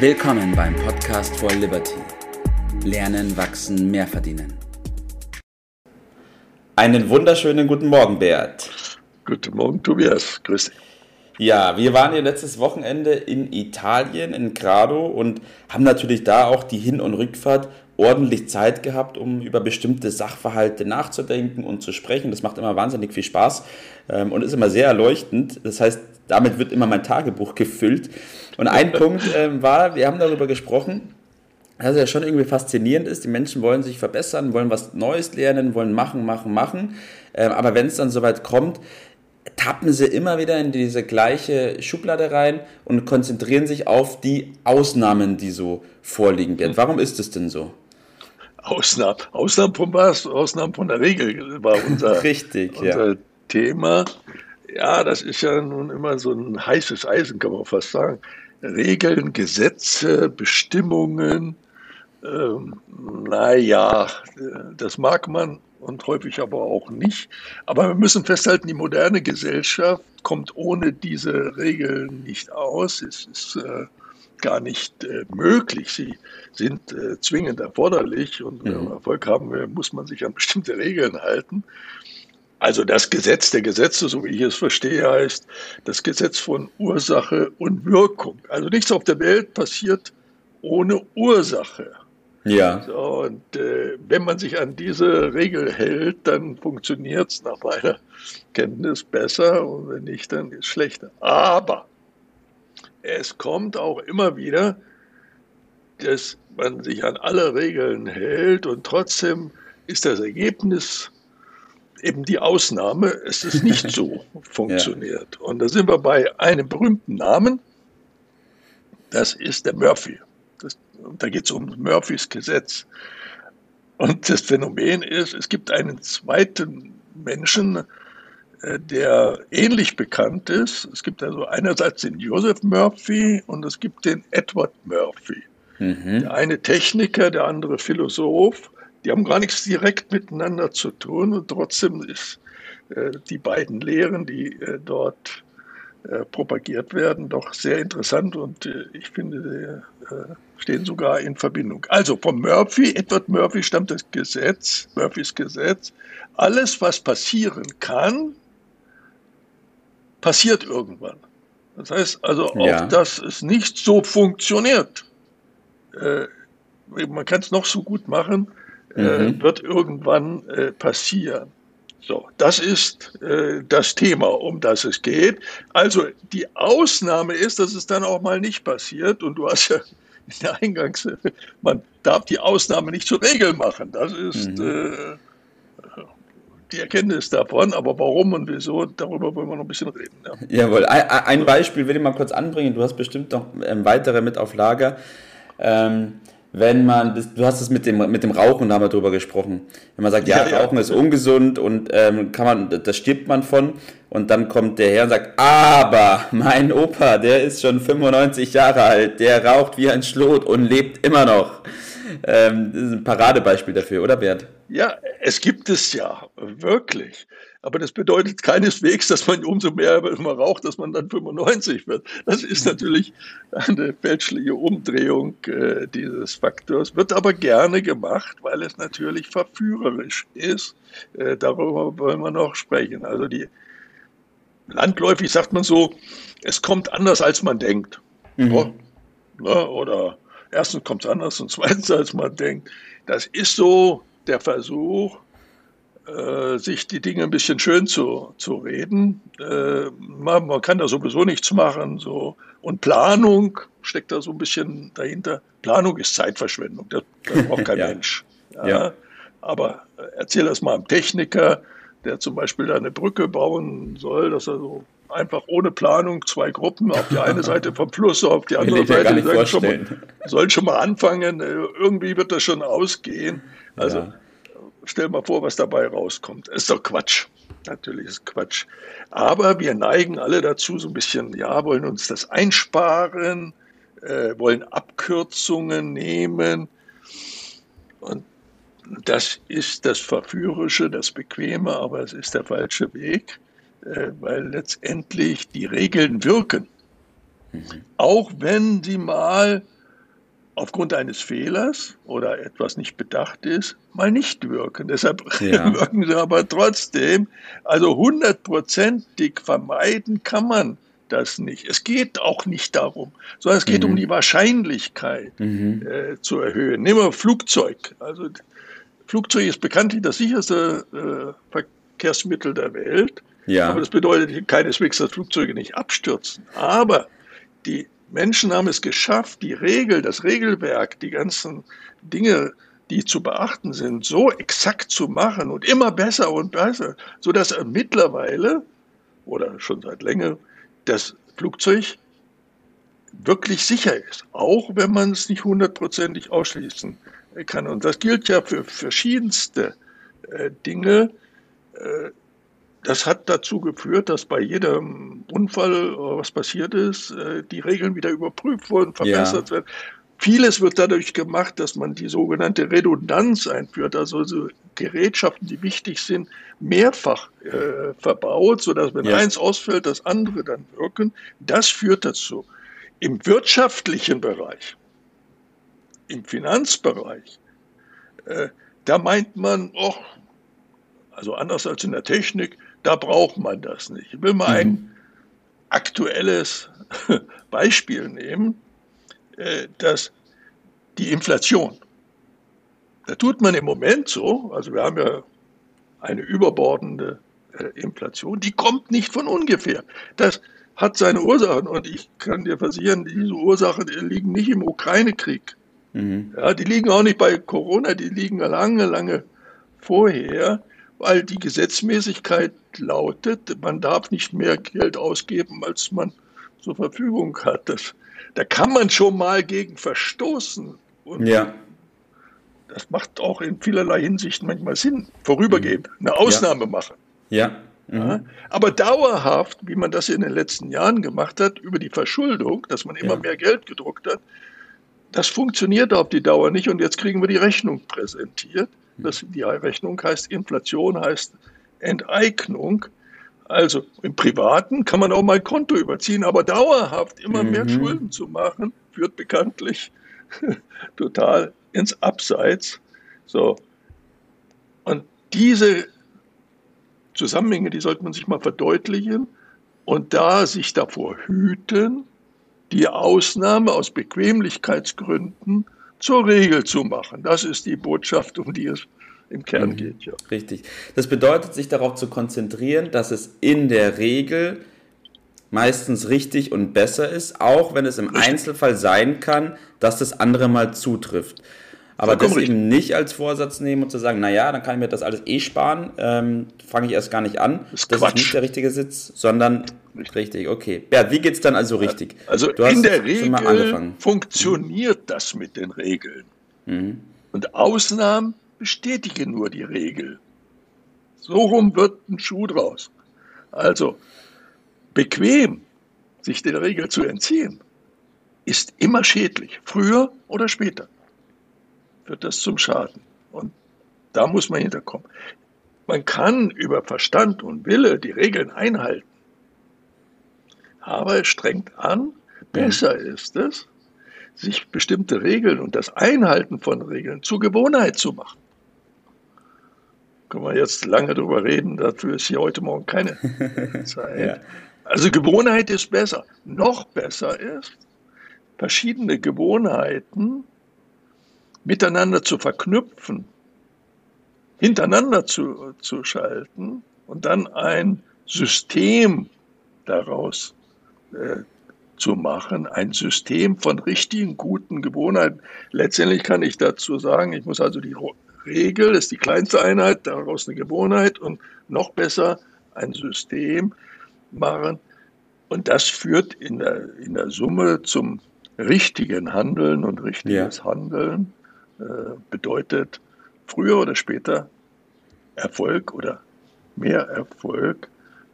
Willkommen beim Podcast for Liberty. Lernen, wachsen, mehr verdienen. Einen wunderschönen guten Morgen, Bert. Guten Morgen, Tobias. Grüß dich. Ja, wir waren ja letztes Wochenende in Italien, in Grado und haben natürlich da auch die Hin- und Rückfahrt ordentlich Zeit gehabt, um über bestimmte Sachverhalte nachzudenken und zu sprechen. Das macht immer wahnsinnig viel Spaß ähm, und ist immer sehr erleuchtend. Das heißt, damit wird immer mein Tagebuch gefüllt. Und ein Punkt ähm, war, wir haben darüber gesprochen, dass es ja schon irgendwie faszinierend ist. Die Menschen wollen sich verbessern, wollen was Neues lernen, wollen machen, machen, machen. Ähm, aber wenn es dann soweit kommt, tappen sie immer wieder in diese gleiche Schublade rein und konzentrieren sich auf die Ausnahmen, die so vorliegen werden. Warum ist es denn so? Ausnahmen, Ausnahmen von was? Ausnahmen von der Regel war unser, Richtig, unser ja. Thema. Ja, das ist ja nun immer so ein heißes Eisen, kann man fast sagen. Regeln, Gesetze, Bestimmungen, ähm, naja, das mag man und häufig aber auch nicht. Aber wir müssen festhalten, die moderne Gesellschaft kommt ohne diese Regeln nicht aus. Es ist äh, gar nicht äh, möglich. Sie sind äh, zwingend erforderlich und wenn man Erfolg haben will, muss man sich an bestimmte Regeln halten. Also das Gesetz der Gesetze, so wie ich es verstehe, heißt das Gesetz von Ursache und Wirkung. Also nichts auf der Welt passiert ohne Ursache. Ja. So, und äh, wenn man sich an diese Regel hält, dann funktioniert es nach meiner Kenntnis besser und wenn nicht, dann ist es schlechter. Aber es kommt auch immer wieder, dass man sich an alle Regeln hält und trotzdem ist das Ergebnis eben die Ausnahme, es ist nicht so funktioniert. ja. Und da sind wir bei einem berühmten Namen, das ist der Murphy. Das, da geht es um Murphys Gesetz. Und das Phänomen ist, es gibt einen zweiten Menschen, der ähnlich bekannt ist. Es gibt also einerseits den Joseph Murphy und es gibt den Edward Murphy. Mhm. Der eine Techniker, der andere Philosoph. Die haben gar nichts direkt miteinander zu tun und trotzdem ist äh, die beiden Lehren, die äh, dort äh, propagiert werden, doch sehr interessant und ich finde, sie stehen sogar in Verbindung. Also vom Murphy, Edward Murphy stammt das Gesetz, Murphys Gesetz. Alles, was passieren kann, passiert irgendwann. Das heißt also auch, ja. dass es nicht so funktioniert. Äh, man kann es noch so gut machen, äh, mhm. wird irgendwann äh, passieren. So, das ist äh, das Thema, um das es geht. Also die Ausnahme ist, dass es dann auch mal nicht passiert. Und du hast ja in der Eingangs, man darf die Ausnahme nicht zur Regel machen. Das ist mhm. äh, die Erkenntnis davon, aber warum und wieso, darüber wollen wir noch ein bisschen reden. Ja. Jawohl, ein, ein Beispiel will ich mal kurz anbringen. Du hast bestimmt noch ähm, weitere mit auf Lager. Ähm, wenn man, du hast es mit dem, mit dem Rauchen, da haben wir drüber gesprochen. Wenn man sagt, ja, ja Rauchen ja. ist ungesund und ähm, kann man, da stirbt man von. Und dann kommt der Herr und sagt, aber mein Opa, der ist schon 95 Jahre alt, der raucht wie ein Schlot und lebt immer noch. Ähm, das ist ein Paradebeispiel dafür, oder Bert? Ja, es gibt es ja, wirklich. Aber das bedeutet keineswegs, dass man umso mehr man raucht, dass man dann 95 wird. Das ist natürlich eine fälschliche Umdrehung äh, dieses Faktors, wird aber gerne gemacht, weil es natürlich verführerisch ist. Äh, darüber wollen wir noch sprechen. Also die landläufig sagt man so, es kommt anders, als man denkt. Mhm. Oh, ne, oder erstens kommt es anders und zweitens, als man denkt. Das ist so der Versuch, äh, sich die Dinge ein bisschen schön zu, zu reden. Äh, man, man, kann da sowieso nichts machen. So. Und Planung steckt da so ein bisschen dahinter. Planung ist Zeitverschwendung, das, das braucht kein ja. Mensch. Ja. ja. Aber erzähl das mal einem Techniker, der zum Beispiel da eine Brücke bauen soll, dass er so einfach ohne Planung zwei Gruppen auf die eine Seite vom Fluss, auf die andere Seite sollen schon, mal, sollen schon mal anfangen. Irgendwie wird das schon ausgehen. Also ja stell mal vor, was dabei rauskommt. Ist doch Quatsch. Natürlich ist Quatsch. Aber wir neigen alle dazu, so ein bisschen, ja, wollen uns das einsparen, äh, wollen Abkürzungen nehmen. Und das ist das Verführerische, das Bequeme, aber es ist der falsche Weg, äh, weil letztendlich die Regeln wirken. Mhm. Auch wenn sie mal aufgrund eines Fehlers oder etwas nicht bedacht ist, mal nicht wirken. Deshalb ja. wirken sie aber trotzdem. Also hundertprozentig vermeiden kann man das nicht. Es geht auch nicht darum, sondern es geht mhm. um die Wahrscheinlichkeit mhm. äh, zu erhöhen. Nehmen wir Flugzeug. Also Flugzeug ist bekanntlich das sicherste äh, Verkehrsmittel der Welt. Ja. Aber das bedeutet keineswegs, dass Flugzeuge nicht abstürzen. Aber die Menschen haben es geschafft, die Regel, das Regelwerk, die ganzen Dinge, die zu beachten sind, so exakt zu machen und immer besser und besser, sodass mittlerweile oder schon seit länger das Flugzeug wirklich sicher ist, auch wenn man es nicht hundertprozentig ausschließen kann. Und das gilt ja für verschiedenste äh, Dinge. Äh, das hat dazu geführt, dass bei jedem Unfall, was passiert ist, äh, die Regeln wieder überprüft wurden, verbessert ja. werden. Vieles wird dadurch gemacht, dass man die sogenannte Redundanz einführt, also so Gerätschaften, die wichtig sind, mehrfach äh, verbaut, sodass wenn ja. eins ausfällt, das andere dann wirken. Das führt dazu. Im wirtschaftlichen Bereich, im Finanzbereich, äh, da meint man, oh, also anders als in der Technik, da braucht man das nicht. Ich will mal ein mhm. aktuelles Beispiel nehmen, äh, dass die Inflation, da tut man im Moment so, also wir haben ja eine überbordende äh, Inflation, die kommt nicht von ungefähr. Das hat seine Ursachen und ich kann dir versichern, diese Ursachen die liegen nicht im Ukraine-Krieg. Mhm. Ja, die liegen auch nicht bei Corona, die liegen lange, lange vorher weil die Gesetzmäßigkeit lautet, man darf nicht mehr Geld ausgeben, als man zur Verfügung hat. Das, da kann man schon mal gegen verstoßen. Und ja. Das macht auch in vielerlei Hinsicht manchmal Sinn, vorübergehend mhm. eine Ausnahme ja. machen. Ja. Mhm. ja. Aber dauerhaft, wie man das in den letzten Jahren gemacht hat, über die Verschuldung, dass man immer ja. mehr Geld gedruckt hat, das funktioniert auf die Dauer nicht und jetzt kriegen wir die Rechnung präsentiert. Das, die Rechnung heißt Inflation, heißt Enteignung. Also im Privaten kann man auch mal Konto überziehen, aber dauerhaft immer mhm. mehr Schulden zu machen, führt bekanntlich total ins Abseits. So. Und diese Zusammenhänge, die sollte man sich mal verdeutlichen und da sich davor hüten, die Ausnahme aus Bequemlichkeitsgründen zur Regel zu machen. Das ist die Botschaft, um die es im Kern mhm. geht. Ja. Richtig. Das bedeutet, sich darauf zu konzentrieren, dass es in der Regel meistens richtig und besser ist, auch wenn es im richtig. Einzelfall sein kann, dass das andere mal zutrifft. Aber das richtig. eben nicht als Vorsatz nehmen und zu sagen, naja, dann kann ich mir das alles eh sparen, ähm, fange ich erst gar nicht an. Das ist, das ist nicht der richtige Sitz, sondern richtig, richtig okay. Bert, wie geht es dann also richtig? Also du in der Regel funktioniert das mit den Regeln. Mhm. Und Ausnahmen bestätigen nur die Regel. So rum wird ein Schuh draus. Also bequem, sich der Regel zu entziehen, ist immer schädlich, früher oder später wird das zum Schaden. Und da muss man hinterkommen. Man kann über Verstand und Wille die Regeln einhalten. Aber es strengt an, besser ist es, sich bestimmte Regeln und das Einhalten von Regeln zur Gewohnheit zu machen. Können wir jetzt lange darüber reden, dafür ist hier heute Morgen keine Zeit. ja. Also Gewohnheit ist besser. Noch besser ist, verschiedene Gewohnheiten miteinander zu verknüpfen, hintereinander zu, zu schalten und dann ein System daraus äh, zu machen, ein System von richtigen, guten Gewohnheiten. Letztendlich kann ich dazu sagen, ich muss also die Regel, das ist die kleinste Einheit, daraus eine Gewohnheit und noch besser ein System machen. Und das führt in der, in der Summe zum richtigen Handeln und richtiges ja. Handeln äh, bedeutet früher oder später Erfolg oder mehr Erfolg.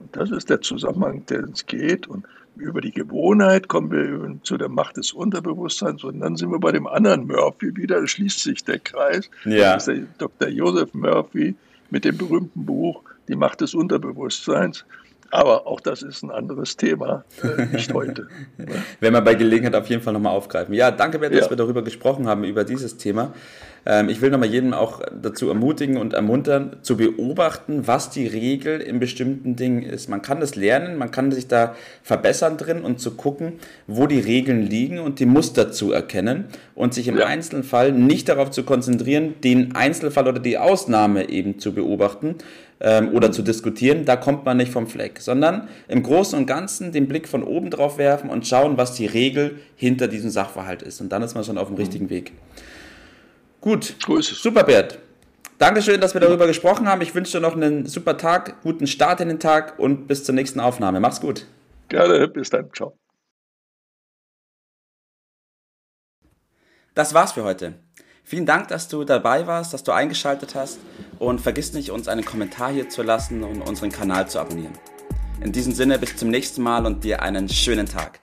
Und das ist der Zusammenhang, der uns geht. Und über die Gewohnheit kommen wir zu der Macht des Unterbewusstseins und dann sind wir bei dem anderen Murphy wieder, da schließt sich der Kreis. Ja. Das ist der Dr. Joseph Murphy mit dem berühmten Buch Die Macht des Unterbewusstseins. Aber auch das ist ein anderes Thema, äh, nicht heute. Wenn wir bei Gelegenheit auf jeden Fall nochmal aufgreifen. Ja, danke, Bert, dass ja. wir darüber gesprochen haben, über dieses Thema. Ähm, ich will nochmal jeden auch dazu ermutigen und ermuntern, zu beobachten, was die Regel in bestimmten Dingen ist. Man kann das lernen, man kann sich da verbessern drin und zu gucken, wo die Regeln liegen und die Muster zu erkennen und sich im ja. Einzelfall nicht darauf zu konzentrieren, den Einzelfall oder die Ausnahme eben zu beobachten, ähm, oder zu diskutieren, da kommt man nicht vom Fleck, sondern im Großen und Ganzen den Blick von oben drauf werfen und schauen, was die Regel hinter diesem Sachverhalt ist. Und dann ist man schon auf dem mhm. richtigen Weg. Gut, super Bert. Dankeschön, dass wir darüber gesprochen haben. Ich wünsche dir noch einen super Tag, guten Start in den Tag und bis zur nächsten Aufnahme. Mach's gut. Gerne, bis dann. Ciao. Das war's für heute. Vielen Dank, dass du dabei warst, dass du eingeschaltet hast und vergiss nicht, uns einen Kommentar hier zu lassen und unseren Kanal zu abonnieren. In diesem Sinne, bis zum nächsten Mal und dir einen schönen Tag.